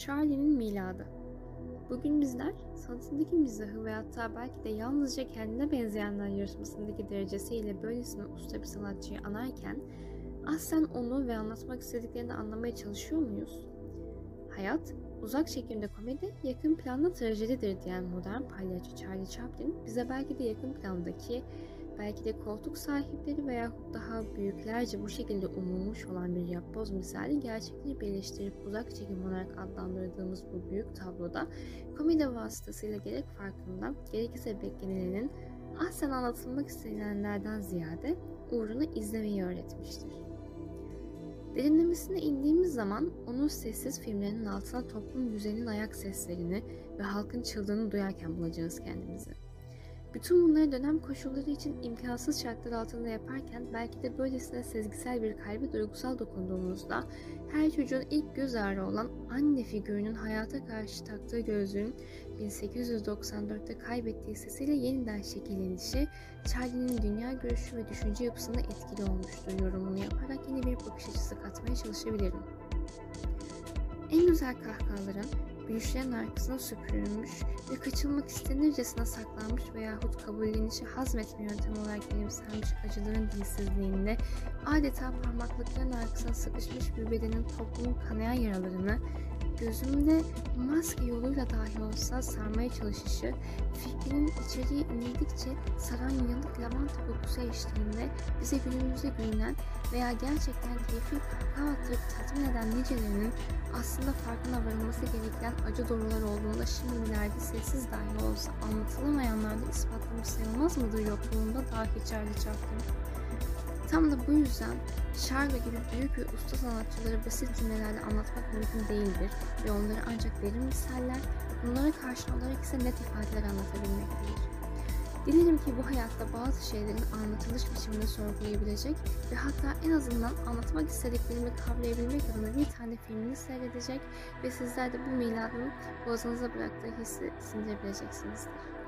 Charlie'nin miladı. Bugün bizler sanatındaki mizahı ve hatta belki de yalnızca kendine benzeyenler yarışmasındaki derecesiyle böylesine usta bir sanatçıyı anarken aslen onu ve anlatmak istediklerini anlamaya çalışıyor muyuz? Hayat, uzak çekimde komedi, yakın planda trajedidir diyen modern palyaço Charlie Chaplin bize belki de yakın plandaki belki de koltuk sahipleri veya daha büyüklerce bu şekilde umulmuş olan bir yapboz misali gerçekleri birleştirip uzak çekim olarak adlandırdığımız bu büyük tabloda komedi vasıtasıyla gerek farkında gerekirse beklenilenin aslen anlatılmak istenilenlerden ziyade uğruna izlemeyi öğretmiştir. Derinlemesine indiğimiz zaman onun sessiz filmlerinin altına toplum düzenin ayak seslerini ve halkın çıldığını duyarken bulacağız kendimizi. Bütün bunları dönem koşulları için imkansız şartlar altında yaparken belki de böylesine sezgisel bir kalbi duygusal dokunduğumuzda her çocuğun ilk göz ağrı olan anne figürünün hayata karşı taktığı gözlüğün 1894'te kaybettiği sesiyle yeniden şekillenişi Charlie'nin dünya görüşü ve düşünce yapısında etkili olmuştur yorumunu yaparak yeni bir bakış açısı katmaya çalışabilirim. En güzel kahkahaların gülüşlerin arkasına süpürülmüş ve kaçılmak istenircesine saklanmış veyahut kabullenişi hazmetme yöntemi olarak benimsenmiş acıların dilsizliğinde adeta parmaklıkların arkasına sıkışmış bir bedenin toplumun kanayan yaralarını gözümde maske yoluyla dahi olsa sarmaya çalışışı, fikrinin içeriği inildikçe saran yanık lavanta kokusu eşliğinde bize günümüzde görünen veya gerçekten keyfi kahkaha tatmin eden nicelerinin aslında farkına varılması gereken acı doğrular olduğunda şimdilerde sessiz dahi olsa anlatılamayanlarda ispatlamış sayılmaz mıdır yokluğunda dahi Charlie Chaplin? Tam da bu yüzden Sharga gibi büyük ve usta sanatçıları basit cümlelerle anlatmak mümkün değildir ve onları ancak derin misaller, bunlara karşı olarak ise net ifadeler anlatabilmektedir. Dilerim ki bu hayatta bazı şeylerin anlatılış biçimini sorgulayabilecek ve hatta en azından anlatmak istediklerimi kavrayabilmek adına bir tane filmini seyredecek ve sizler de bu miladın boğazınıza bıraktığı hissi sindirebileceksinizdir.